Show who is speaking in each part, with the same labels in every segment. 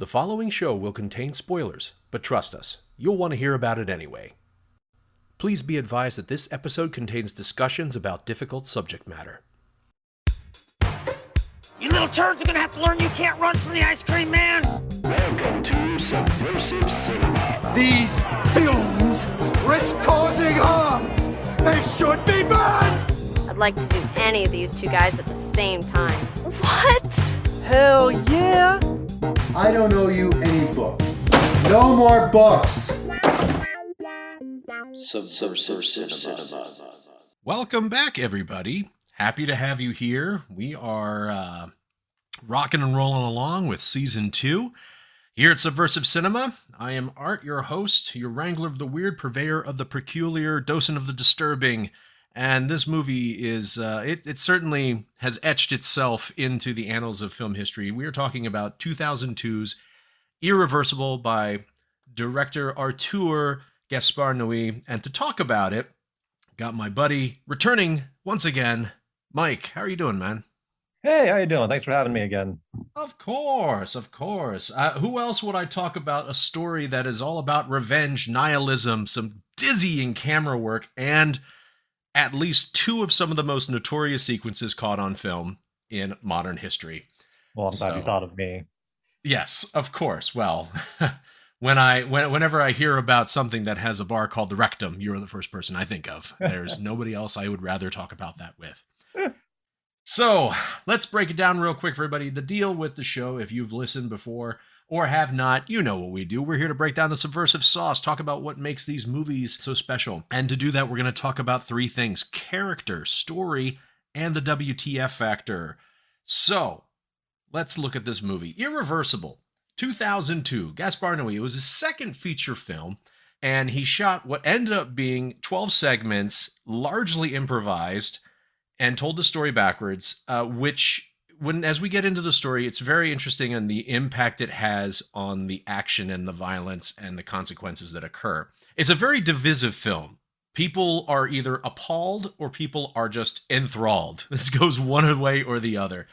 Speaker 1: The following show will contain spoilers, but trust us, you'll want to hear about it anyway. Please be advised that this episode contains discussions about difficult subject matter.
Speaker 2: You little turds are gonna have to learn you can't run from the ice cream man!
Speaker 3: Welcome to Subversive Cinema.
Speaker 4: These films risk causing harm. They should be banned.
Speaker 5: I'd like to do any of these two guys at the same time.
Speaker 6: What?
Speaker 7: Hell yeah!
Speaker 8: I don't owe you any book. No more books.
Speaker 3: Subversive Cinema.
Speaker 1: Welcome back, everybody. Happy to have you here. We are uh, rocking and rolling along with season two here at Subversive Cinema. I am Art, your host, your wrangler of the weird, purveyor of the peculiar, docent of the disturbing. And this movie is, uh, it, it certainly has etched itself into the annals of film history. We are talking about 2002's Irreversible by director Artur Gaspar Noé. And to talk about it, got my buddy returning once again, Mike. How are you doing, man?
Speaker 7: Hey, how you doing? Thanks for having me again.
Speaker 1: Of course, of course. Uh, who else would I talk about a story that is all about revenge, nihilism, some dizzying camera work, and at least two of some of the most notorious sequences caught on film in modern history?
Speaker 7: Well, I'm glad you thought of me.
Speaker 1: Yes, of course. Well, when I when, whenever I hear about something that has a bar called the rectum, you're the first person I think of. There's nobody else I would rather talk about that with. Eh. So let's break it down real quick for everybody. The deal with the show, if you've listened before or have not, you know what we do. We're here to break down the subversive sauce, talk about what makes these movies so special. And to do that, we're going to talk about three things character, story, and the WTF factor. So let's look at this movie Irreversible, 2002. Gaspar Noé. It was his second feature film, and he shot what ended up being 12 segments, largely improvised, and told the story backwards, uh, which. When as we get into the story, it's very interesting and the impact it has on the action and the violence and the consequences that occur. It's a very divisive film. People are either appalled or people are just enthralled. This goes one way or the other.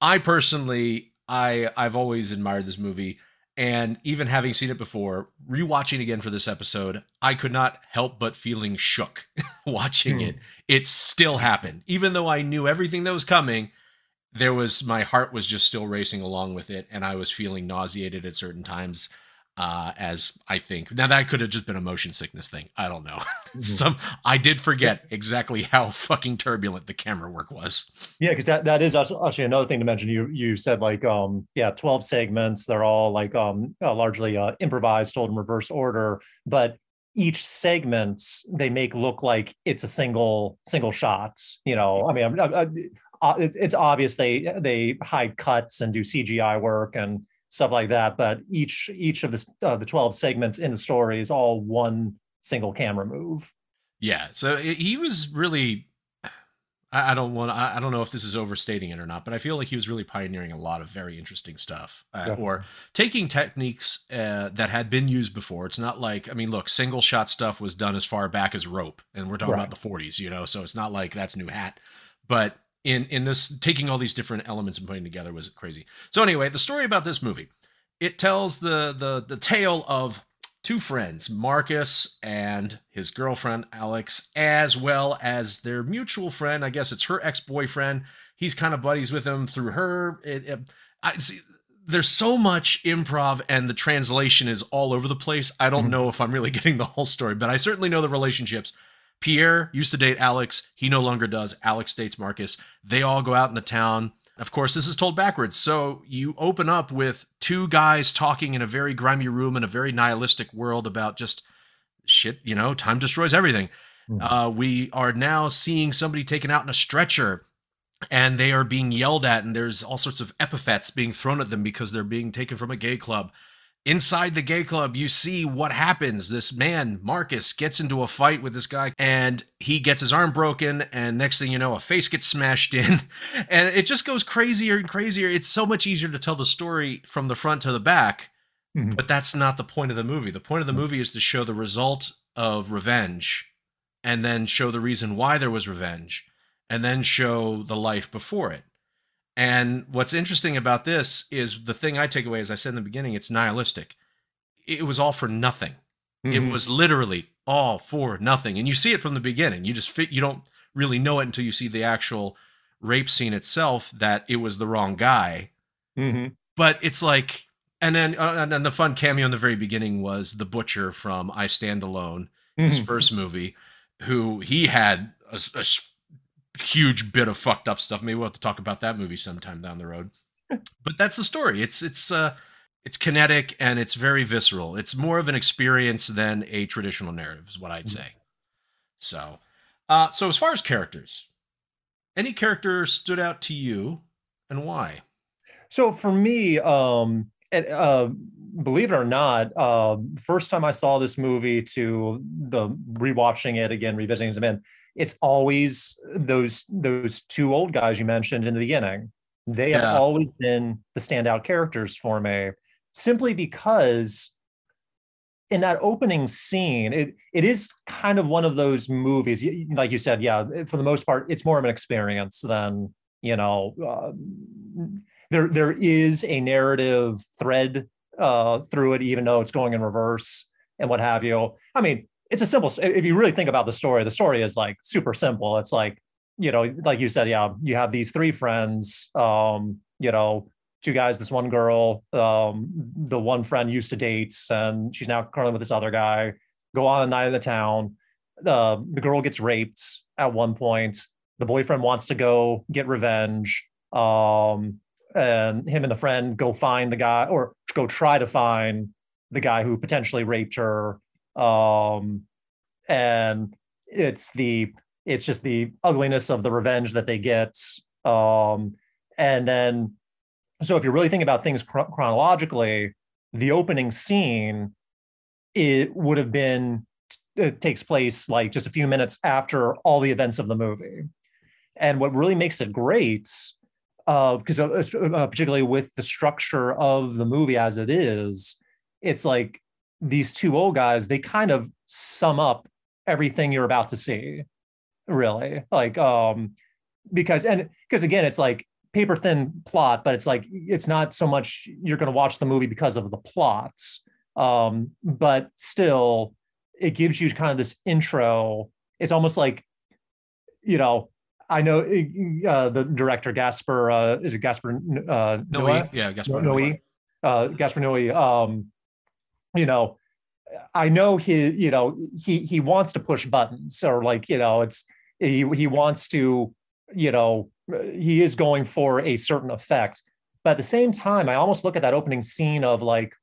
Speaker 1: I personally, I I've always admired this movie, and even having seen it before, rewatching again for this episode, I could not help but feeling shook watching hmm. it. It still happened, even though I knew everything that was coming. There was my heart was just still racing along with it, and I was feeling nauseated at certain times. Uh, as I think now that could have just been a motion sickness thing. I don't know. Some I did forget exactly how fucking turbulent the camera work was.
Speaker 7: Yeah, because that, that is actually another thing to mention. You you said like um yeah, 12 segments. They're all like um uh, largely uh, improvised, told in reverse order, but each segment they make look like it's a single single shots. You know, I mean, I'm, I'm- uh, it- it's obvious they they hide cuts and do CGI work and stuff like that. But each each of the uh, the 12 segments in the story is all one single camera move.
Speaker 1: Yeah, so he was really. I I don't want. I I don't know if this is overstating it or not, but I feel like he was really pioneering a lot of very interesting stuff, uh, or taking techniques uh, that had been used before. It's not like I mean, look, single shot stuff was done as far back as rope, and we're talking
Speaker 7: Right.
Speaker 1: about the 40s, you know. So it's not like that's new hat, but in in this taking all these different elements and putting together was crazy. So anyway, the story about this movie, it tells the the the tale of two friends, Marcus and his girlfriend Alex, as well as their mutual friend. I guess it's her ex boyfriend. He's kind of buddies with him through her. It, it- I see. There's so much improv, and the translation is all over the place. I don't
Speaker 7: Mhm.
Speaker 1: know if I'm really getting the whole story, but I certainly know the relationships. Pierre used to date Alex. He no longer does. Alex dates Marcus. They all go out in the town. Of course, this is told backwards. So you open up with two guys talking in a very grimy room in a very nihilistic world about just shit, you know, time destroys everything.
Speaker 7: Mhm.
Speaker 1: Uh, we are now seeing somebody taken out in a stretcher and they are being yelled at, and there's all sorts of epithets being thrown at them because they're being taken from a gay club. Inside the gay club, you see what happens. This man, Marcus, gets into a fight with this guy and he gets his arm broken. And next thing you know, a face gets smashed in. And it just goes crazier and crazier. It's so much easier to tell the story from the front to the back,
Speaker 7: Mhm.
Speaker 1: but that's not the point of the movie. The point of the
Speaker 7: Mm-hmm.
Speaker 1: movie is to show the result of revenge and then show the reason why there was revenge and then show the life before it. And what's interesting about this is the thing I take away, as I said in the beginning, it's nihilistic. It was all for nothing. It
Speaker 7: Mhm.
Speaker 1: was literally all for nothing, and you see it from the beginning. You just fit. You don't really know it until you see the actual rape scene itself that it was the wrong guy.
Speaker 7: Mhm.
Speaker 1: But it's like, and then uh, and then the fun cameo in the very beginning was the butcher from I Stand Alone, his
Speaker 7: Mhm.
Speaker 1: first movie, who he had a, a huge bit of fucked up stuff. Maybe we'll have to talk about that movie sometime down the road. but that's the story. It's it's uh it's kinetic and it's very visceral. It's more of an experience than a traditional narrative, is what I'd say. So, uh, so as far as characters, any character stood out to you, and why?
Speaker 7: So for me, um, and, uh, believe it or not, uh, first time I saw this movie to the rewatching it again, revisiting it again, it's always those those two old guys you mentioned in the beginning. They have always been the standout characters for me, simply because in that opening scene, it it is kind of one of those movies, like you said, yeah. For the most part, it's more of an experience than you know. Uh, there there is a narrative thread uh, through it, even though it's going in reverse and what have you. I mean, it's a simple. If you really think about the story, the story is like super simple. It's like you know, like you said, yeah, you have these three friends. Um, you know, two guys, this one girl. Um, the one friend used to date, and she's now currently with this other guy. Go on a night in the town. Uh, the girl gets raped at one point. The boyfriend wants to go get revenge. Um, and him and the friend go find the guy or go try to find the guy who potentially raped her. Um, and it's the it's just the ugliness of the revenge that they get. Um, and then, so if you're really thinking about things chro- chronologically, the opening scene it would have been it takes place like just a few minutes after all the events of the movie. And what really makes it great, uh, because uh, uh, particularly with the structure of the movie as it is, it's like these two old guys, they kind of sum up everything you're about to see, really. Like, um, because, and because again, it's like paper thin plot, but it's like, it's not so much you're going to watch the movie because of the plots, um, but still, it gives you kind of this intro. It's almost like, you know, I know uh, the director Gaspar uh, is it Gaspar uh,
Speaker 1: No,
Speaker 7: Noé?
Speaker 1: yeah, I guess.
Speaker 7: No, Noé, uh, Gaspar Noé. Um, you know, I know he, you know, he he wants to push buttons or like, you know, it's he he wants to, you know, he is going for a certain effect. But at the same time, I almost look at that opening scene of like,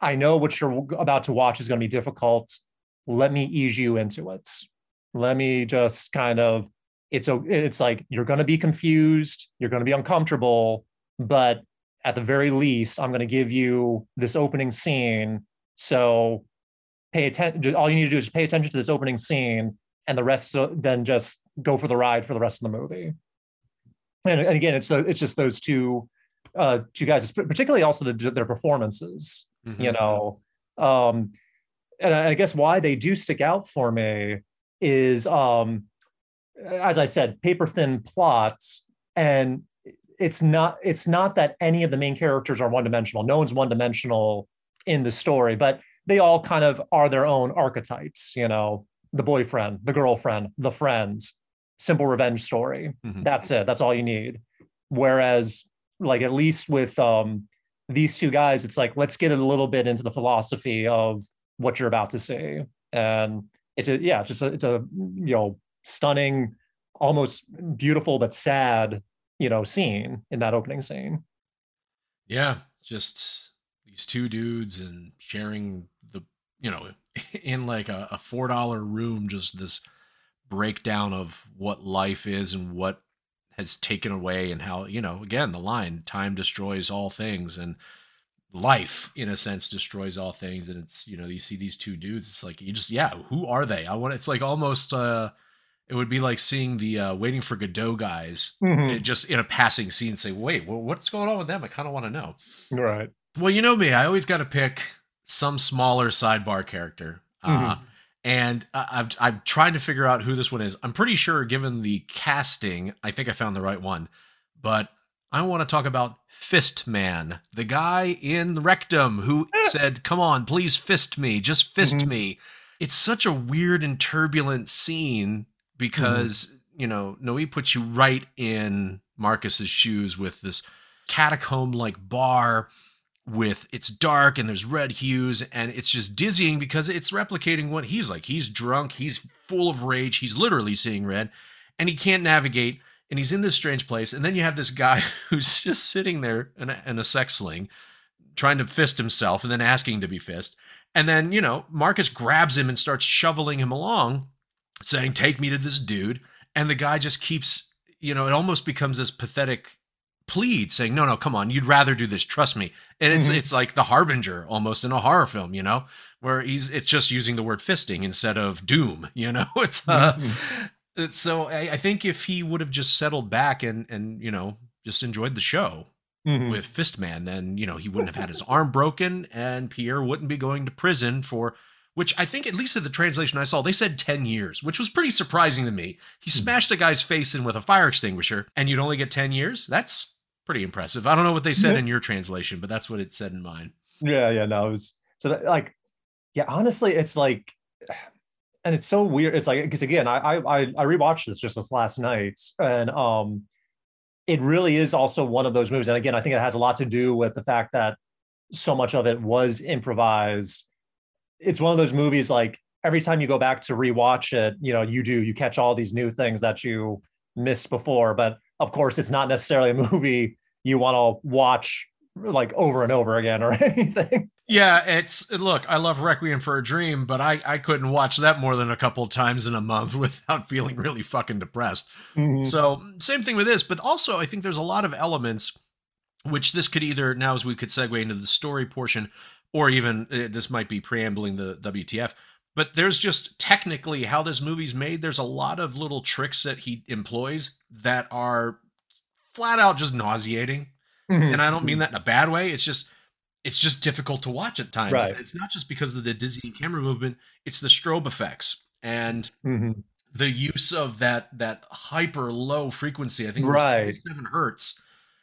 Speaker 7: I know what you're about to watch is going to be difficult. Let me ease you into it. Let me just kind of it's a it's like you're going to be confused, you're going to be uncomfortable, but at the very least, I'm going to give you this opening scene. So pay attention. All you need to do is pay attention to this opening scene, and the rest uh, then just go for the ride for the rest of the movie. And, and again, it's the, it's just those two uh, two guys, particularly also the, their performances.
Speaker 1: Mm-hmm.
Speaker 7: You know, um, and I guess why they do stick out for me is, um, as I said, paper thin plots, and it's not it's not that any of the main characters are one dimensional. No one's one dimensional in the story, but they all kind of are their own archetypes. You know, the boyfriend, the girlfriend, the friends. Simple revenge story.
Speaker 1: Mhm.
Speaker 7: That's it. That's all you need. Whereas, like at least with um, these two guys, it's like let's get a little bit into the philosophy of what you're about to see, and it's a yeah, just a, it's a you know stunning, almost beautiful but sad you know scene in that opening scene.
Speaker 1: Yeah, just these two dudes and sharing the, you know, in like a, a four dollar room, just this breakdown of what life is and what has taken away and how you know again the line time destroys all things and life in a sense destroys all things and it's you know you see these two dudes it's like you just yeah who are they i want it's like almost uh it would be like seeing the uh waiting for godot guys
Speaker 7: Mhm.
Speaker 1: just in a passing scene say wait well, what's going on with them i kind of want to know
Speaker 7: Right.
Speaker 1: well you know me i always got to pick some smaller sidebar character uh
Speaker 7: Mhm.
Speaker 1: and I- I've, I'm trying to figure out who this one is. I'm pretty sure, given the casting, I think I found the right one. But I want to talk about Fist Man, the guy in the rectum who said, Come on, please fist me, just fist
Speaker 7: Mhm.
Speaker 1: me. It's such a weird and turbulent scene Mm-hmm. because, you know, Noé puts you right in Marcus's shoes with this catacomb like bar with it's dark and there's red hues and it's just dizzying because it's replicating what he's like. He's drunk, he's full of rage, he's literally seeing red and he can't navigate and he's in this strange place and then you have this guy who's just sitting there in a, in a sex sling trying to fist himself and then asking to be fist and then you know marcus grabs him and starts shoveling him along saying take me to this dude and the guy just keeps you know it almost becomes this pathetic plead saying no no come on you'd rather do this trust me and it's
Speaker 7: Mhm.
Speaker 1: it's like the harbinger almost in a horror film you know where he's it's just using the word fisting instead of doom you know it's uh
Speaker 7: Mhm.
Speaker 1: it's- so I, I think if he would have just settled back and and you know just enjoyed the show
Speaker 7: Mhm.
Speaker 1: with Fistman, then you know he wouldn't have had his arm broken, and Pierre wouldn't be going to prison for which I think at least in the translation I saw they said ten years, which was pretty surprising to me. He smashed a guy's face in with a fire extinguisher, and you'd only get ten years. That's pretty impressive. I don't know what they said in your translation, but that's what it said in mine.
Speaker 7: Yeah, yeah, no, it was so that, like, yeah, honestly, it's like, and it's so weird. It's like because again, I I I I rewatched this just this last night, and um, it really is also one of those movies. And again, I think it has a lot to do with the fact that so much of it was improvised. It's one of those movies like every time you go back to rewatch it, you know, you do you catch all these new things that you missed before. But of course, it's not necessarily a movie you want to watch like over and over again or anything.
Speaker 1: Yeah, it's look, I love Requiem for a Dream, but I I couldn't watch that more than a couple of times in a month without feeling really fucking depressed. Mm-hmm. So same thing with this, but also I think there's a lot of elements which this could either now as we could segue into the story portion, or even uh, this might be preambling the WTF. But there's just technically how this movie's made. There's a lot of little tricks that he employs that are flat out just nauseating
Speaker 7: Mhm.
Speaker 1: and I don't mean that in a bad way. It's just it's just difficult to watch at times.
Speaker 7: Right.
Speaker 1: It's not just because of the dizzying camera movement; it's the strobe effects and
Speaker 7: Mhm.
Speaker 1: the use of that that hyper low frequency. I think it was
Speaker 7: Right.
Speaker 1: 7 hertz,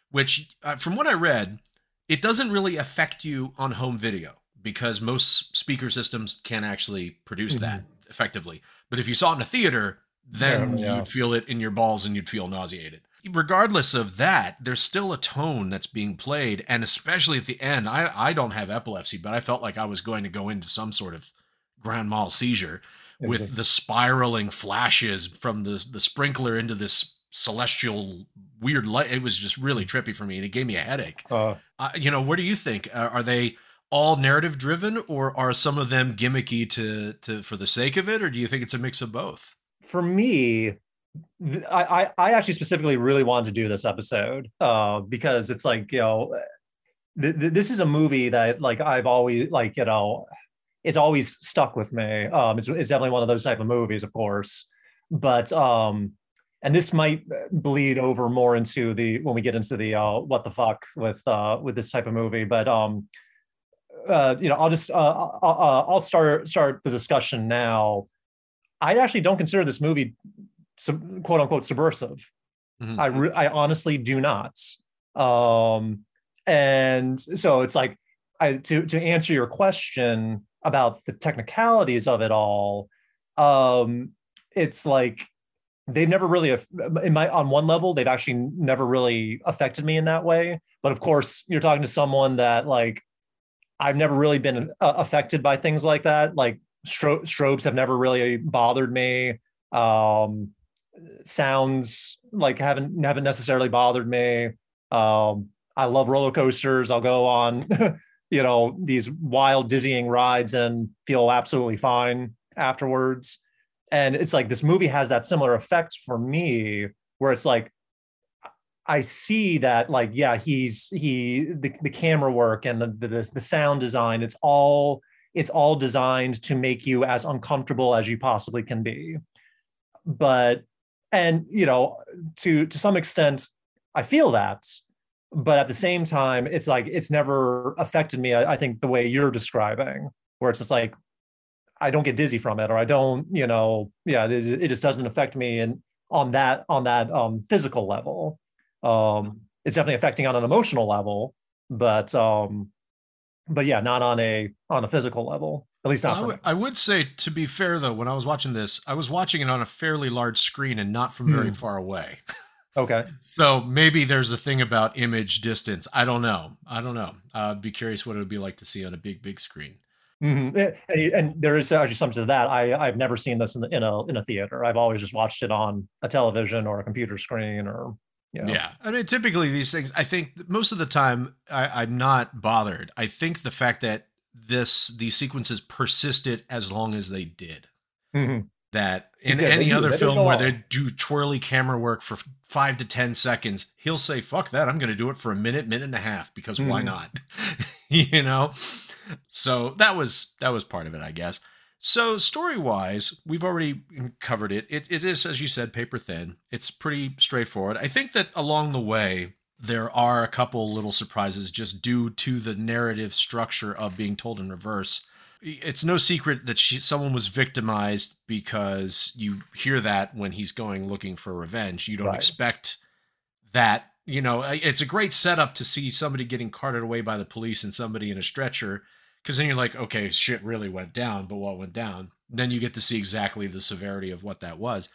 Speaker 1: which, uh, from what I read, it doesn't really affect you on home video because most speaker systems can actually produce that effectively. But if you saw it in a theater, then
Speaker 7: Mm-hmm. Yeah, yeah.
Speaker 1: you'd feel it in your balls and you'd feel nauseated. Regardless of that, there's still a tone that's being played, and especially at the end, I I don't have epilepsy, but I felt like I was going to go into some sort of grand mal seizure with the spiraling flashes from the the sprinkler into this celestial weird light. It was just really trippy for me, and it gave me a headache.
Speaker 7: Uh,
Speaker 1: Uh, you know, what do you think? Are, are they all narrative driven, or are some of them gimmicky to to for the sake of it, or do you think it's a mix of both?
Speaker 7: for me, th- I, I I actually specifically really wanted to do this episode uh, because it's like you know, th- th- this is a movie that like I've always like you know, it's always stuck with me. Um, it's, it's definitely one of those type of movies, of course, but um, and this might bleed over more into the when we get into the uh, what the fuck with uh, with this type of movie, but um. Uh, you know, I'll just uh, I'll, I'll I'll start start the discussion now. I actually don't consider this movie sub, quote unquote subversive.
Speaker 1: Mhm.
Speaker 7: I re- I honestly do not. Um, and so it's like I to to answer your question about the technicalities of it all. Um, it's like they've never really in my on one level they've actually never really affected me in that way. But of course, you're talking to someone that like I've never really been uh, affected by things like that. Like stro- strobes have never really bothered me. Um, sounds like haven't haven't necessarily bothered me. Um, I love roller coasters. I'll go on, you know, these wild dizzying rides and feel absolutely fine afterwards. And it's like this movie has that similar effect for me, where it's like I see that like yeah he's he the, the camera work and the, the the sound design it's all it's all designed to make you as uncomfortable as you possibly can be. But and you know to to some extent I feel that. But at the same time it's like it's never affected me I, I think the way you're describing where it's just like I don't get dizzy from it or I don't you know yeah it, it just doesn't affect me and on that on that um physical level um it's definitely affecting on an emotional level, but um, but yeah, not on a on a physical level. At least not.
Speaker 1: I
Speaker 7: for
Speaker 1: would- say, to be fair, though, when I was watching this, I was watching it on a fairly large screen and not from very
Speaker 7: Hmm.
Speaker 1: far away.
Speaker 7: Okay.
Speaker 1: So maybe there's a thing about image distance. I don't know. I don't know. I'd be curious what it would be like to see on a big, big screen.
Speaker 7: Mhm. Eh, And, and there is actually something to that. I I've never seen this in, in a in a theater. I've always just watched it on a television or a computer screen or you know.
Speaker 1: Yeah. I mean, typically these things, I think most of the time I, I'm not bothered. I think the fact that this, these sequences persisted as long as they did.
Speaker 7: Mhm.
Speaker 1: That in
Speaker 7: did, they
Speaker 1: any
Speaker 7: do,
Speaker 1: other film where they do twirly camera work for five to 10 seconds, he'll say, fuck that. I'm going to do it for a minute, minute and a half because why
Speaker 7: Mhm.
Speaker 1: not? you know? So that was, that was part of it, I guess. So story wise, we've already covered it. it. It is, as you said, paper thin. It's pretty straightforward. I think that along the way, there are a couple little surprises just due to the narrative structure of being told in reverse. It's no secret that she, someone was victimized because you hear that when he's going looking for revenge. You don't
Speaker 7: Right.
Speaker 1: expect that. You know, it's a great setup to see somebody getting carted away by the police and somebody in a stretcher because then you're like, okay, shit really went down, but what went down? Then you get to see exactly the severity of what that was.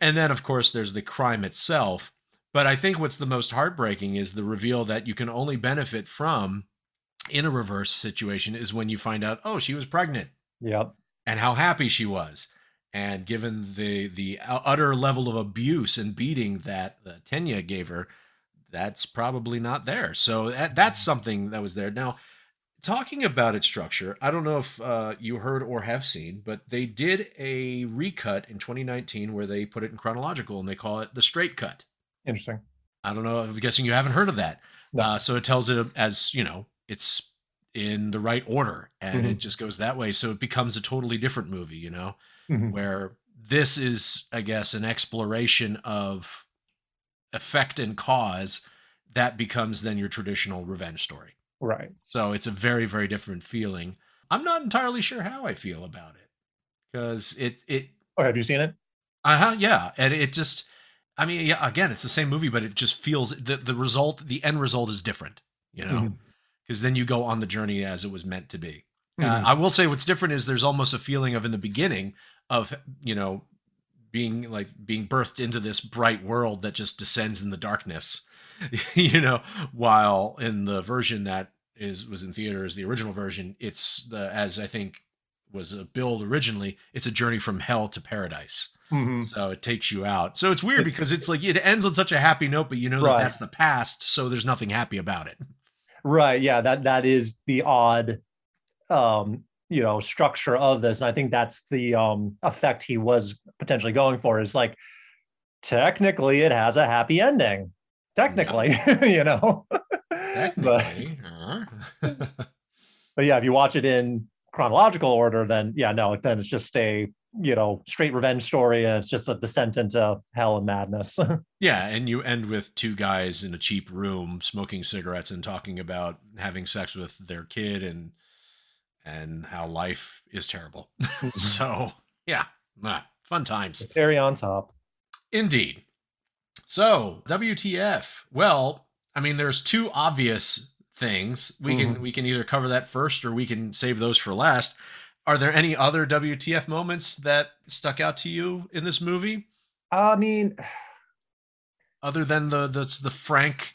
Speaker 1: And then, of course, there's the crime itself. But I think what's the most heartbreaking is the reveal that you can only benefit from in a reverse situation is when you find out, oh, she was pregnant
Speaker 7: Yep.
Speaker 1: and how happy she was. And given the the utter level of abuse and beating that uh, Tenia gave her, that's probably not there. So that, that's something that was there. Now, talking about its structure, I don't know if uh, you heard or have seen, but they did a recut in 2019 where they put it in chronological and they call it the straight cut.
Speaker 7: Interesting.
Speaker 1: I don't know. I'm guessing you haven't heard of that.
Speaker 7: No.
Speaker 1: Uh, so it tells it as you know, it's in the right order, and
Speaker 7: Mhm.
Speaker 1: it just goes that way. So it becomes a totally different movie. You know,
Speaker 7: Mhm.
Speaker 1: where this is, I guess, an exploration of effect and cause that becomes then your traditional revenge story.
Speaker 7: Right.
Speaker 1: So it's a very, very different feeling. I'm not entirely sure how I feel about it because it it
Speaker 7: Oh, have you seen it?
Speaker 1: uh-huh, yeah. And it just I mean, yeah, again, it's the same movie, but it just feels the the result, the end result is different, you know, because then you go on the journey as it was meant to be. Uh,
Speaker 7: Mhm.
Speaker 1: I will say what's different is there's almost a feeling of in the beginning of, you know, being like being birthed into this bright world that just descends in the darkness, you know, while in the version that is was in theaters, the original version, it's the as I think was a build originally, it's a journey from hell to paradise.
Speaker 7: Mhm.
Speaker 1: So it takes you out. So it's weird because it's like it ends on such a happy note, but you know
Speaker 7: Right.
Speaker 1: that that's the past, so there's nothing happy about it.
Speaker 7: Right. Yeah. That that is the odd, um, you know, structure of this, and I think that's the um effect he was potentially going for. Is like, technically, it has a happy ending. Technically, you know. But
Speaker 1: huh?
Speaker 7: but yeah, if you watch it in chronological order, then yeah, no, then it's just a you know straight revenge story, and it's just a descent into hell and madness.
Speaker 1: yeah, and you end with two guys in a cheap room smoking cigarettes and talking about having sex with their kid and and how life is terrible. so yeah, ah, fun times.
Speaker 7: Cherry on top.
Speaker 1: Indeed. So, WTF? Well, I mean, there's two obvious things. We can
Speaker 7: Mhm.
Speaker 1: we can either cover that first or we can save those for last. Are there any other WTF moments that stuck out to you in this movie
Speaker 7: I mean,
Speaker 1: other than the the, the frank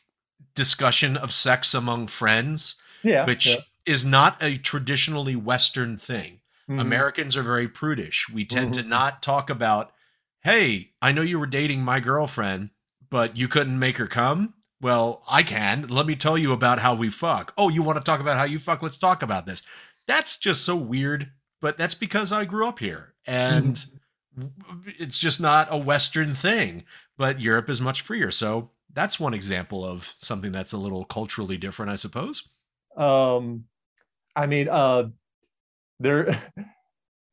Speaker 1: discussion of sex among friends,
Speaker 7: yeah,
Speaker 1: which
Speaker 7: yeah.
Speaker 1: is not a traditionally western thing.
Speaker 7: Mhm.
Speaker 1: Americans are very prudish. We tend to
Speaker 7: Mhm.
Speaker 1: not talk about, hey, I know you were dating my girlfriend, but you couldn't make her come. Well, I can. Let me tell you about how we fuck. Oh, you want to talk about how you fuck? Let's talk about this. That's just so weird, but that's because I grew up here and it's just not a Western thing. But Europe is much freer. So that's one example of something that's a little culturally different, I suppose.
Speaker 7: Um, I mean, uh, there.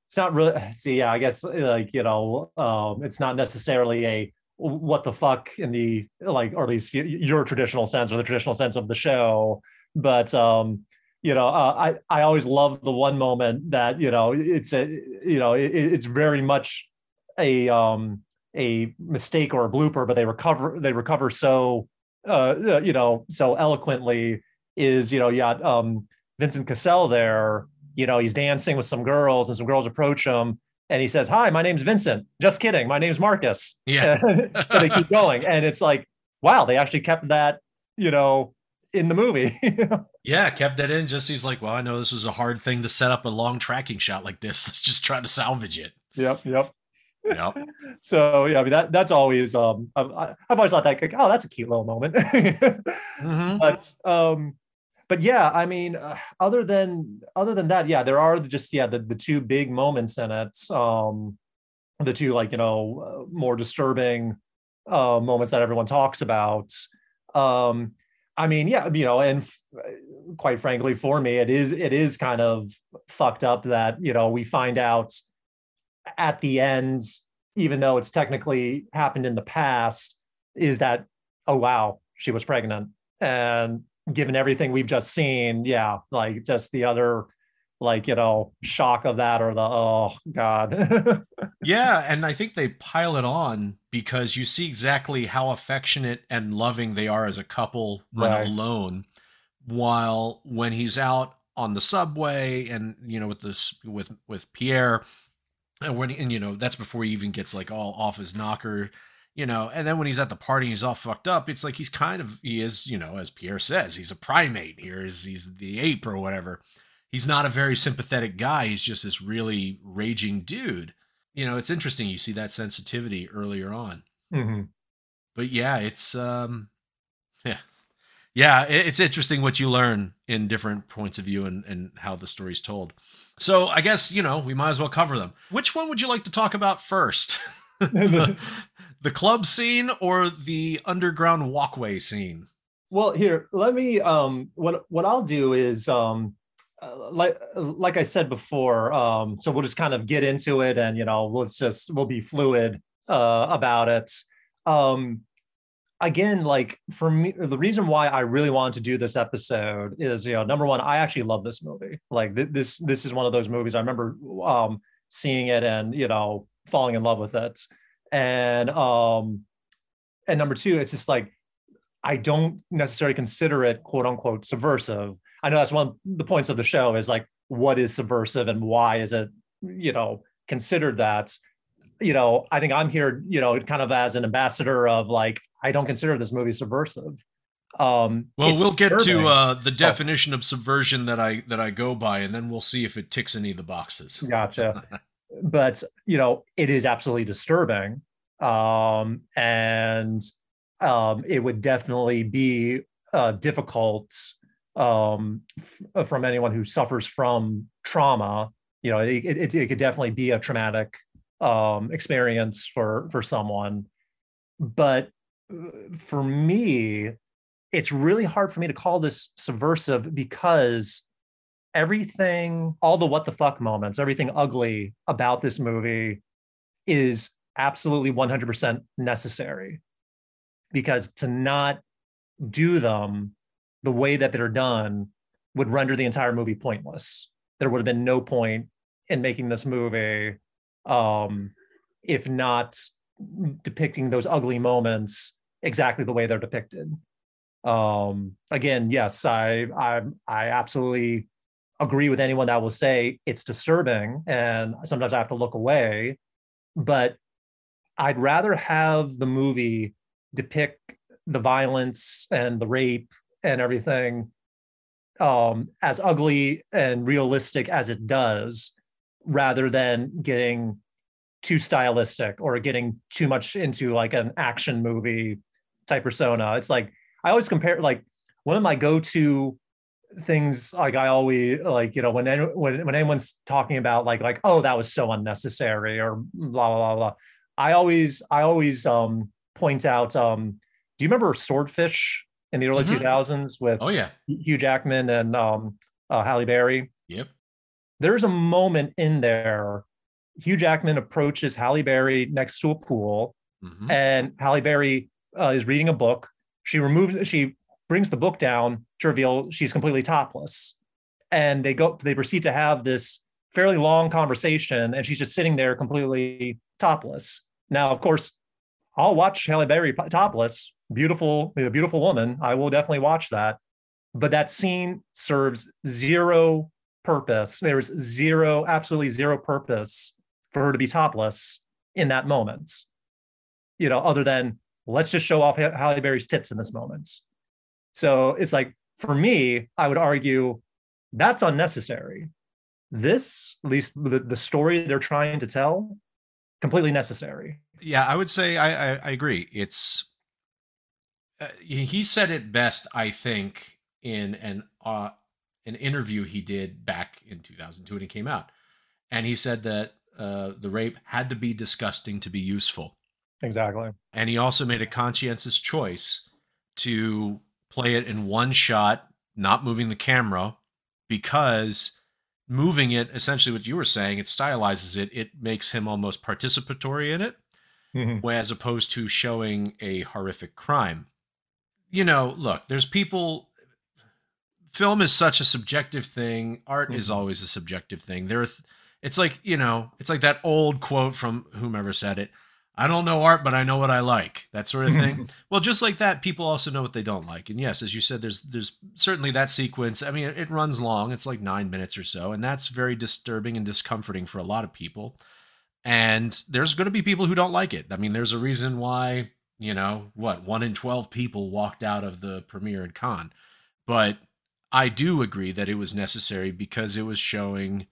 Speaker 7: It's not really. See, yeah, I guess like you know, um, it's not necessarily a what the fuck in the like, or at least your traditional sense or the traditional sense of the show. But um, you know, uh, I I always love the one moment that you know it's a you know it, it's very much a um a mistake or a blooper, but they recover they recover so uh, you know, so eloquently is, you know, you got um, Vincent Cassel there, you know, he's dancing with some girls and some girls approach him and he says, Hi, my name's Vincent. Just kidding. My name's Marcus.
Speaker 1: Yeah.
Speaker 7: and they keep going. And it's like, wow, they actually kept that, you know, in the movie.
Speaker 1: Yeah, kept that in. Just he's like, well, I know this is a hard thing to set up a long tracking shot like this. Let's just try to salvage it.
Speaker 7: yep. Yep.
Speaker 1: Yep.
Speaker 7: So yeah, I mean that that's always um I've, I've always thought that like, oh that's a cute little moment.
Speaker 1: Mhm.
Speaker 7: but um but yeah i mean uh, other than other than that yeah there are just yeah the, the two big moments in it um the two like you know uh, more disturbing uh moments that everyone talks about. Um i mean yeah you know and f- quite frankly for me it is it is kind of fucked up that you know we find out at the end even though it's technically happened in the past is that oh wow she was pregnant. And given everything we've just seen yeah like just the other like you know shock of that or the oh god
Speaker 1: Yeah, and I think they pile it on because you see exactly how affectionate and loving they are as a couple when
Speaker 7: Right.
Speaker 1: alone. While when he's out on the subway and you know with this with with Pierre, and when and you know that's before he even gets like all off his knocker, you know, and then when he's at the party, he's all fucked up. It's like he's kind of he is you know as Pierre says he's a primate here is he's the ape or whatever. He's not a very sympathetic guy. He's just this really raging dude you know it's interesting you see that sensitivity earlier on
Speaker 7: Mhm.
Speaker 1: but yeah it's um yeah yeah it's interesting what you learn in different points of view and and how the story's told so i guess you know we might as well cover them which one would you like to talk about first the, the club scene or the underground walkway scene
Speaker 7: Well, here, let me. Um, what what I'll do is, um, uh, like like I said before. Um, so we'll just kind of get into it, and you know, let's just we'll be fluid uh, about it. Um, again, like for me, the reason why I really wanted to do this episode is, you know, number one, I actually love this movie. Like th- this this is one of those movies I remember um, seeing it and you know falling in love with it, and um, and number two, it's just like I don't necessarily consider it quote unquote subversive. I know that's one of the points of the show is like what is subversive and why is it, you know, considered that. You know, I think I'm here, you know, kind of as an ambassador of like, I don't consider this movie subversive. Um
Speaker 1: well we'll get to uh the definition of subversion that i that i go by and then we'll see if it ticks any of the boxes
Speaker 7: Gotcha. but you know, it is absolutely disturbing. Um, and um, it would definitely be uh, difficult um, f- from anyone who suffers from trauma. You know, it, it, it could definitely be a traumatic um, experience for for someone. But uh, for me, it's really hard for me to call this subversive because everything, all the what the fuck moments, everything ugly about this movie is absolutely 100% necessary. Because to not do them the way that they're done would render the entire movie pointless. There would have been no point in making this movie um, if not depicting those ugly moments exactly the way they're depicted. Um, again, yes, I I I absolutely agree with anyone that will say it's disturbing and sometimes I have to look away, but I'd rather have the movie depict the violence and the rape and everything um, as ugly and realistic as it does, rather than getting too stylistic or getting too much into like an action movie type persona. It's like I always compare like one of my go-to things like I always like you know when any, when when anyone's talking about like like oh that was so unnecessary or blah blah blah blah I always I always um point out um do you remember Swordfish in the early
Speaker 1: Mhm.
Speaker 7: 2000s with
Speaker 1: oh yeah
Speaker 7: Hugh Jackman and um uh, Halle Berry
Speaker 1: yep
Speaker 7: there's a moment in there Hugh Jackman approaches Halle Berry next to a pool
Speaker 1: Mhm.
Speaker 7: and Halle Berry uh, is reading a book. She removes, she brings the book down to reveal she's completely topless, and they go, they proceed to have this fairly long conversation, and she's just sitting there completely topless. Now, of course, I'll watch Halle Berry topless, beautiful, a beautiful woman. I will definitely watch that. But that scene serves zero purpose. There's zero, absolutely zero purpose for her to be topless in that moment. You know, other than let's just show off Halle Berry's tits in this moment. So it's like for me, I would argue that's unnecessary. This, at least the, the story they're trying to tell, completely necessary.
Speaker 1: Yeah, I would say I I, I agree. It's uh, he said it best, I think, in an uh, an interview he did back in 2002 when it came out, and he said that uh, the rape had to be disgusting to be useful.
Speaker 7: Exactly.
Speaker 1: And he also made a conscientious choice to play it in one shot, not moving the camera, because moving it, essentially what you were saying, it stylizes it, it makes him almost participatory in it,
Speaker 7: Mhm.
Speaker 1: as opposed to showing a horrific crime. You know, look, there's people. Film is such a subjective thing. Art is
Speaker 7: Mhm.
Speaker 1: always a subjective thing. There, it's like you know, it's like that old quote from whomever said it. I don't know art, but I know what I like. That sort of mm-hmm. thing. well, just like that, people also know what they don't like. And yes, as you said, there's there's certainly that sequence. I mean, it, it runs long. It's like nine minutes or so, and that's very disturbing and discomforting for a lot of people. And there's going to be people who don't like it. I mean, there's a reason why you know what one in twelve people walked out of the premiere at Cannes. But I do agree that it was necessary because it was showing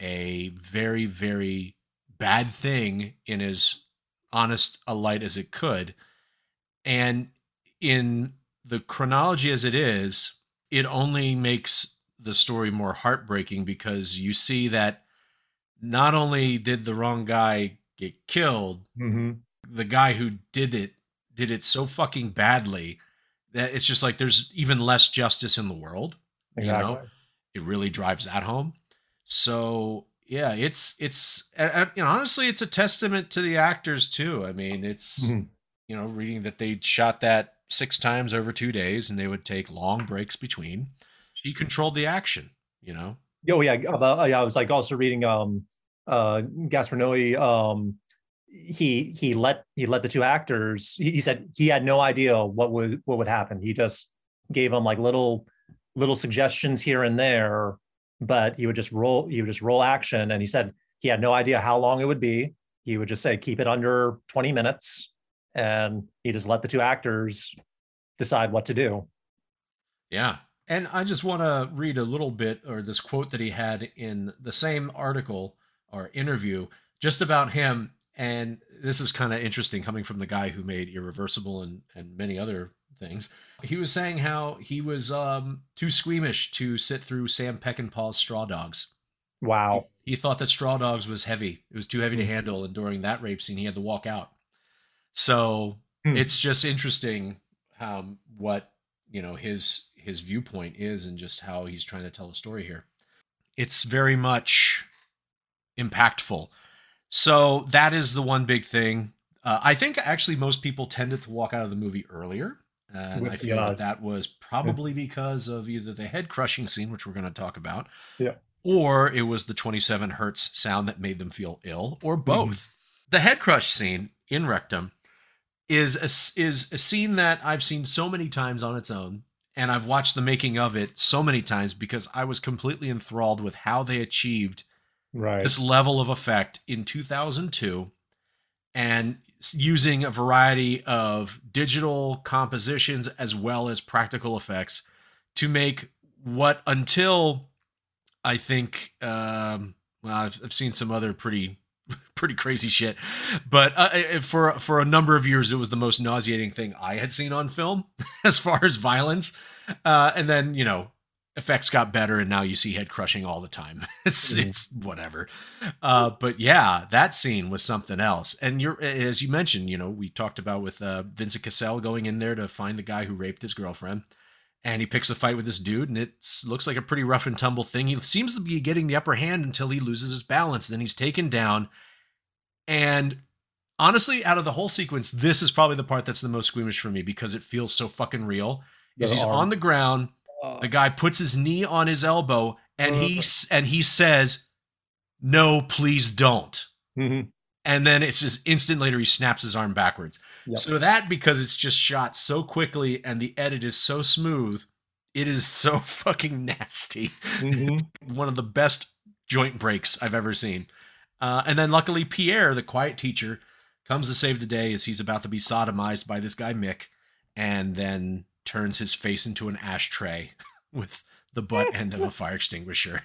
Speaker 1: a very very bad thing in as honest a light as it could. And in the chronology as it is it only makes the story more heartbreaking because you see that not only did the wrong guy get killed
Speaker 7: Mhm.
Speaker 1: the guy who did it did it so fucking badly that it's just like there's even less justice in the world you know? It really drives that home. So yeah it's it's uh, uh, you know honestly it's a testament to the actors too i mean it's
Speaker 7: Mhm.
Speaker 1: you know reading that they shot that six times over two days and they would take long breaks between she controlled the action you know
Speaker 7: Oh yeah, about yeah, I was like also reading um uh Gaspar Noé um he he let he let the two actors he, he said he had no idea what would what would happen. He just gave them like little little suggestions here and there, but he would just roll he would just roll action and he said he had no idea how long it would be. He would just say keep it under 20 minutes and he just let the two actors decide what to do.
Speaker 1: Yeah. And I just want to read a little bit or this quote that he had in the same article or interview just about him. And this is kind of interesting coming from the guy who made Irreversible and, and many other things. He was saying how he was um, too squeamish to sit through Sam Peckinpah's Straw Dogs.
Speaker 7: Wow.
Speaker 1: He thought that Straw Dogs was heavy. It was too heavy to handle. And during that rape scene, he had to walk out. So
Speaker 7: Hmm.
Speaker 1: it's just interesting um, what you know his his viewpoint is and just how he's trying to tell a story here. It's very much impactful. So that is the one big thing. Uh, I think actually most people tended to walk out of the movie earlier. And I feel
Speaker 7: yeah.
Speaker 1: that that was probably because of either the head crushing scene, which we're going to talk about,
Speaker 7: Yeah.
Speaker 1: or it was the 27 hertz sound that made them feel ill, or both.
Speaker 7: Mm-hmm.
Speaker 1: The head crush scene in Rectum is a, is a scene that I've seen so many times on its own, and I've watched the making of it so many times because I was completely enthralled with how they achieved
Speaker 7: Right.
Speaker 1: this level of effect in 2002 and using a variety of digital compositions as well as practical effects to make what until I think um well I've, I've seen some other pretty pretty crazy shit but uh, uh, for for a number of years it was the most nauseating thing I had seen on film as far as violence. Uh and then you know effects got better and now you see head crushing all the time. It's
Speaker 7: Mhm.
Speaker 1: it's whatever. Uh but yeah that scene was something else. And you're as you mentioned you know we talked about with uh vincent cassel going in there to find the guy who raped his girlfriend. And he picks a fight with this dude and it looks like a pretty rough and tumble thing. He seems to be getting the upper hand until he loses his balance. Then he's taken down. And honestly out of the whole sequence this is probably the part that's the most squeamish for me because it feels so fucking real is he's
Speaker 7: arm.
Speaker 1: on the ground the guy puts his knee on his elbow and he
Speaker 7: Uh.
Speaker 1: s- and he says no please don't
Speaker 7: mhm.
Speaker 1: and then it's just instant later he snaps his arm backwards.
Speaker 7: Yep.
Speaker 1: So that because it's just shot so quickly and the edit is so smooth, it is so fucking nasty.
Speaker 7: Mhm.
Speaker 1: One of the best joint breaks I've ever seen. Uh, and then luckily Pierre, the quiet teacher, comes to save the day as he's about to be sodomized by this guy Mick, and then turns his face into an ashtray with the butt end of a fire extinguisher.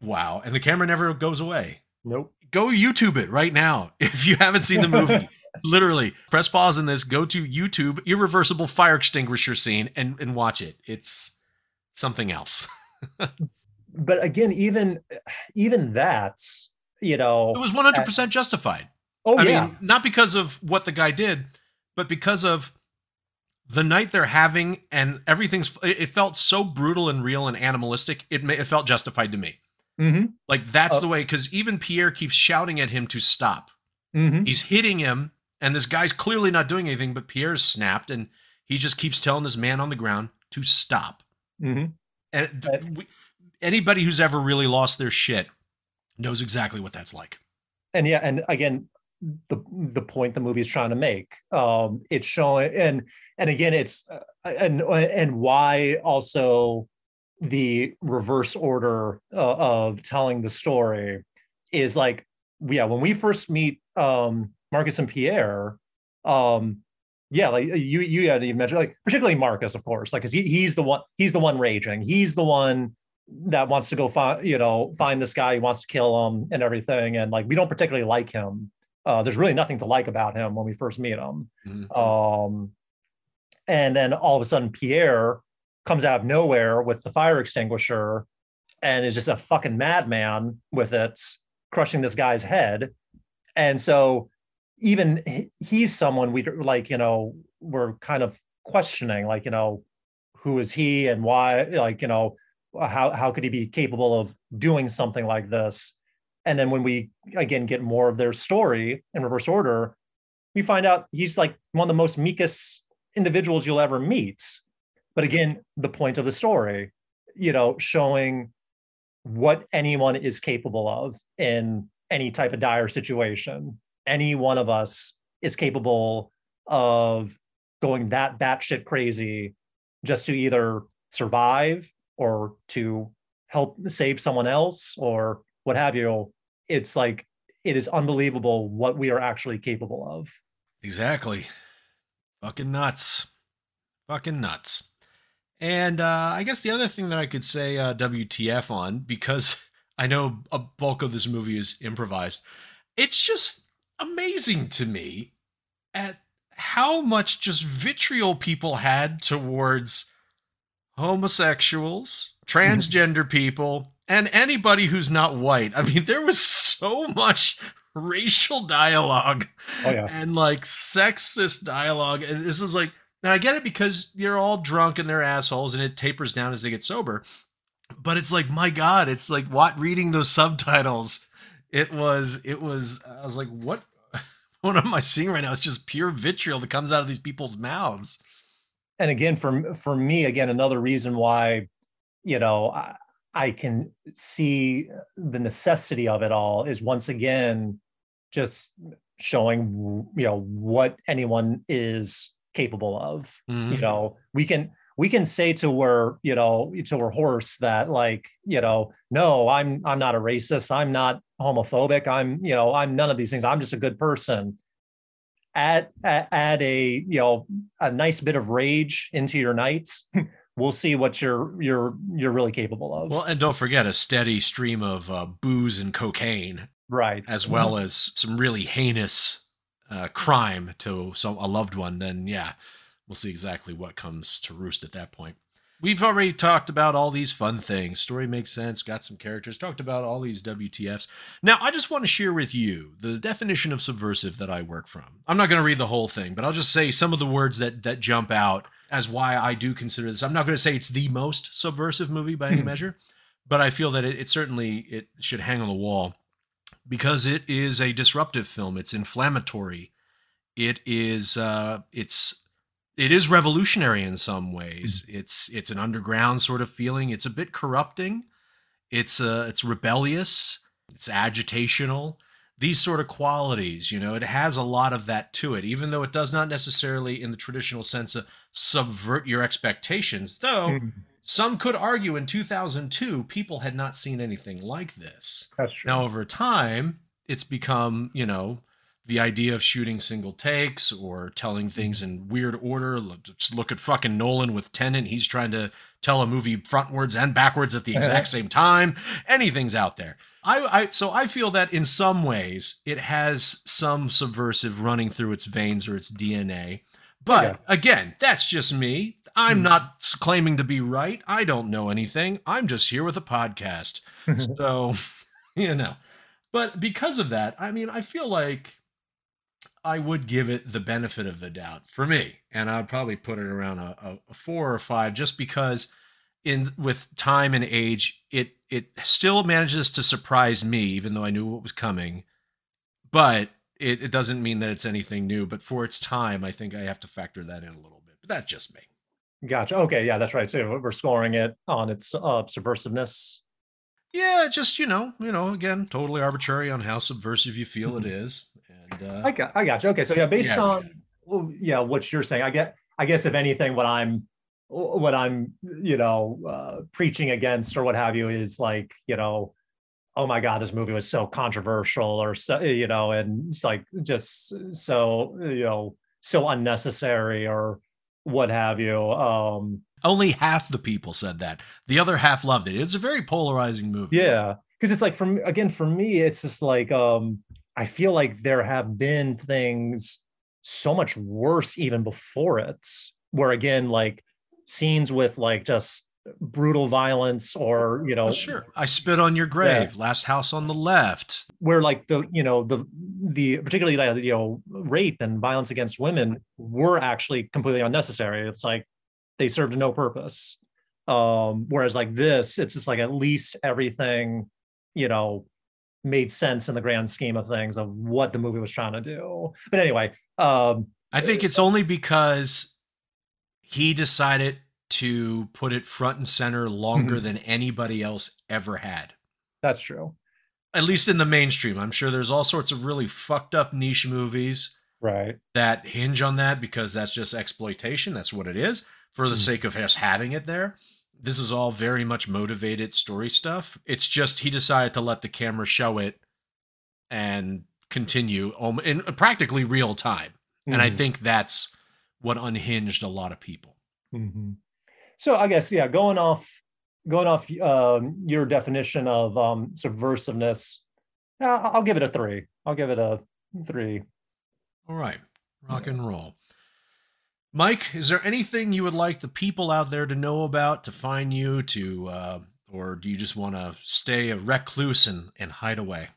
Speaker 1: Wow. And the camera never goes away.
Speaker 7: Nope.
Speaker 1: Go YouTube it right now if you haven't seen the movie. Literally, press pause in this, go to YouTube, irreversible fire extinguisher scene, and, and watch it. It's something else.
Speaker 7: But again, even even that, you know,
Speaker 1: It was 100% uh, justified.
Speaker 7: oh
Speaker 1: I
Speaker 7: yeah,
Speaker 1: mean, not because of what the guy did, but because of the night they're having and everything's it felt so brutal and real and animalistic. It ma- it felt justified to me.
Speaker 7: hmm
Speaker 1: Like that's
Speaker 7: Uh,
Speaker 1: the way cuz even Pierre keeps shouting at him to stop.
Speaker 7: hmm
Speaker 1: He's hitting him and this guy's clearly not doing anything but Pierre's snapped and he just keeps telling this man on the ground to stop.
Speaker 7: hmm
Speaker 1: And th- we, anybody who's ever really lost their shit knows exactly what that's like.
Speaker 7: and yeah, and again, the the point the movie's trying to make, um, it's showing, and and again, it's uh, and and why also the reverse order uh, of telling the story is like, yeah, when we first meet um, Marcus and Pierre, um, yeah, like you you had even mentioned, like particularly Marcus, of course, like because he, he's the one he's the one raging, he's the one that wants to go find you know find this guy, he wants to kill him and everything, and like we don't particularly like him. Uh, there's really nothing to like about him when we first meet him.
Speaker 1: Mhm.
Speaker 7: Um, and then all of a sudden, Pierre comes out of nowhere with the fire extinguisher and is just a fucking madman with it, crushing this guy's head. And so, even he's someone we like, you know, we're kind of questioning, like, you know, who is he and why, like, you know, how how could he be capable of doing something like this? And then when we again get more of their story in reverse order, we find out he's like one of the most meekest individuals you'll ever meet. But again, the point of the story, you know, showing what anyone is capable of in any type of dire situation. Any one of us is capable of going that batshit crazy just to either survive or to help save someone else or what have you. It's like it is unbelievable what we are actually capable of.
Speaker 1: Exactly. Fucking nuts. Fucking nuts. And uh, I guess the other thing that I could say uh, WTF on, because I know a bulk of this movie is improvised, it's just amazing to me at how much just vitriol people had towards homosexuals, transgender people, and anybody who's not white. I mean, there was so much racial dialogue
Speaker 7: Oh yeah.
Speaker 1: and like sexist dialogue. And this is like, and I get it because you're all drunk and they're assholes and it tapers down as they get sober. But it's like, my God, it's like what reading those subtitles. It was, it was, I was like, what, what am I seeing right now? It's just pure vitriol that comes out of these people's mouths.
Speaker 7: and again for for me again another reason why you know I, I can see the necessity of it all is once again just showing you know what anyone is capable of.
Speaker 1: Mhm.
Speaker 7: you know we can we can say to our you know to our horse that like you know no i'm i'm not a racist. I'm not homophobic. I'm you know i'm none of these things. I'm just a good person. Add add add a you know a nice bit of rage into your nights we'll see what you're you're you're really capable of
Speaker 1: Well, and don't forget a steady stream of uh, booze and cocaine,
Speaker 7: right
Speaker 1: as well as some really heinous uh, crime to some a loved one. Then yeah, we'll see exactly what comes to roost at that point. We've already talked about all these fun things. Story makes sense, got some characters, talked about all these WTFs. Now, I just want to share with you the definition of subversive that I work from. I'm not going to read the whole thing, but I'll just say some of the words that that jump out as why I do consider this. I'm not going to say it's the most subversive movie by any
Speaker 7: Hmm.
Speaker 1: measure, but I feel that it, it certainly it should hang on the wall because it is a disruptive film. It's inflammatory. It is uh, it's it is revolutionary in some ways. It's it's an underground sort of feeling. It's a bit corrupting. It's uh, it's rebellious. It's agitational. these sort of qualities. You know, it has a lot of that to it, even though it does not necessarily, in the traditional sense, uh, subvert your expectations. Though
Speaker 7: Mhm.
Speaker 1: some could argue in 2002, people had not seen anything like this.
Speaker 7: That's true.
Speaker 1: Now, over time, it's become, you know, the idea of shooting single takes or telling things in weird order. Look- Just look at fucking Nolan with Tenet. He's trying to tell a movie frontwards and backwards at the exact same time. Anything's out there. I, I so I feel that in some ways it has some subversive running through its veins or its DNA. But again, that's just me. I'm
Speaker 7: Hmm.
Speaker 1: not claiming to be right. I don't know anything. I'm just here with a podcast. so, you know. But because of that, I mean, I feel like I would give it the benefit of the doubt for me, and I'd probably put it around a, a, a four or five, just because in with time and age, it it still manages to surprise me, even though I knew what was coming. But it, it doesn't mean that it's anything new. But for its time, I think I have to factor that in a little bit. But that's just me.
Speaker 7: Gotcha. Okay, yeah, that's right. So we're scoring it on its uh, subversiveness.
Speaker 1: Yeah, just you know, you know, again, totally arbitrary on how subversive you feel it is, and uh,
Speaker 7: I got, I got you. Okay, so yeah, based
Speaker 1: Yeah,
Speaker 7: on well, yeah, what you're saying, I get, I guess if anything, what I'm, what I'm, you know, uh, preaching against or what have you is like, you know, oh my god, this movie was so controversial or so, you know, and it's like just so, you know, so unnecessary or what have you. Um,
Speaker 1: only half the people said that. The other half loved it. It's a very polarizing movie.
Speaker 7: Yeah, because it's like from again for me, it's just like um I feel like there have been things so much worse even before it, where again like scenes with like just brutal violence or you know
Speaker 1: Oh, sure. I spit on your grave. Last house on the left.
Speaker 7: where like the you know the the particularly like you know rape and violence against women were actually completely unnecessary it's like they served no purpose um whereas like this it's just like at least everything you know made sense in the grand scheme of things of what the movie was trying to do but anyway um
Speaker 1: I think it's only because he decided to put it front and center longer
Speaker 7: Mhm.
Speaker 1: than anybody else ever had.
Speaker 7: that's true
Speaker 1: At least in the mainstream. I'm sure there's all sorts of really fucked up niche movies
Speaker 7: right
Speaker 1: that hinge on that because that's just exploitation. That's what it is for the
Speaker 7: Mhm.
Speaker 1: sake of us having it there. This is all very much motivated story stuff. It's just he decided to let the camera show it and continue in practically real time. And I
Speaker 7: Mhm.
Speaker 1: think that's what unhinged a lot of people.
Speaker 7: Mhm. So I guess yeah, going off going off um, your definition of um, subversiveness, I'll give it a three. I'll give it a three.
Speaker 1: All right, rock and roll. Mike, is there anything you would like the people out there to know about, to find you, to, uh, or do you just want to stay a recluse and, and hide away?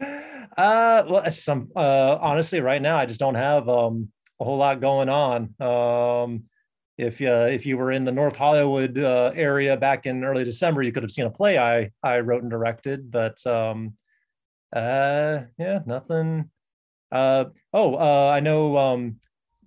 Speaker 7: Uh, well, some uh, honestly, right now I just don't have um, a whole lot going on. Um, if you if you were in the North Hollywood uh, area back in early December, you could have seen a play I I wrote and directed. But um, uh, yeah, nothing. Uh, oh, uh, I know um,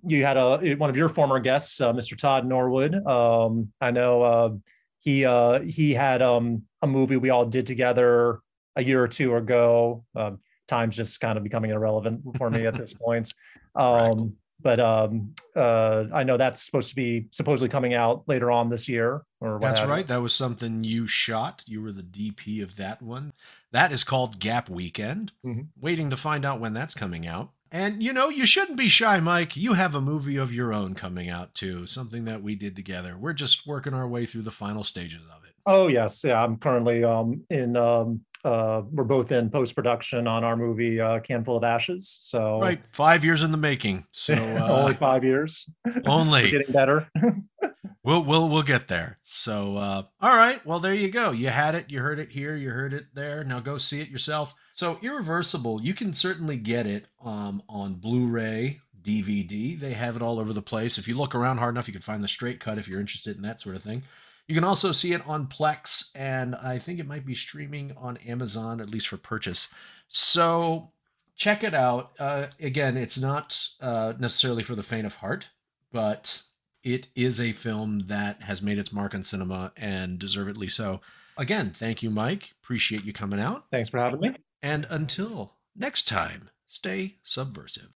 Speaker 7: you had a one of your former guests, uh, Mr. Todd Norwood. Um, I know uh, he uh, he had um, a movie we all did together a year or two ago. Um, time's just kind of becoming irrelevant for me at this point. Um, But um, uh, I know that's supposed to be supposedly coming out later on this year. Or
Speaker 1: That's right. That was something you shot. You were the DP of that one. That is called Gap Weekend.
Speaker 7: Mhm.
Speaker 1: Waiting to find out when that's coming out. And you know, you shouldn't be shy, Mike. You have a movie of your own coming out too, something that we did together. We're just working our way through the final stages of it.
Speaker 7: Oh yes, yeah. I'm currently um, in. Um, uh, we're both in post production on our movie uh, "Canful of Ashes." So
Speaker 1: Right, five years in the making. So
Speaker 7: only
Speaker 1: uh,
Speaker 7: five years.
Speaker 1: Only
Speaker 7: getting better.
Speaker 1: we'll we'll we'll get there. So uh, all right, well there you go. You had it. You heard it here. You heard it there. Now go see it yourself. So irreversible. You can certainly get it um, on Blu-ray, DVD. They have it all over the place. If you look around hard enough, you can find the straight cut if you're interested in that sort of thing. You can also see it on Plex, and I think it might be streaming on Amazon, at least for purchase. So check it out. Uh, again, it's not uh, necessarily for the faint of heart, but it is a film that has made its mark on cinema and deservedly so. Again, thank you, Mike. Appreciate you coming out.
Speaker 7: Thanks for having me.
Speaker 1: And until
Speaker 3: next time, stay subversive.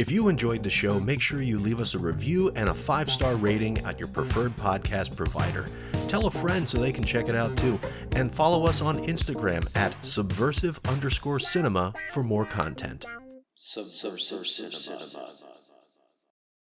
Speaker 3: If you enjoyed the show, make sure you leave us a review and a five star rating at your preferred podcast provider. Tell a friend so they can check it out too. And follow us on Instagram at subversive underscore cinema for more content.
Speaker 9: Subversive cinema.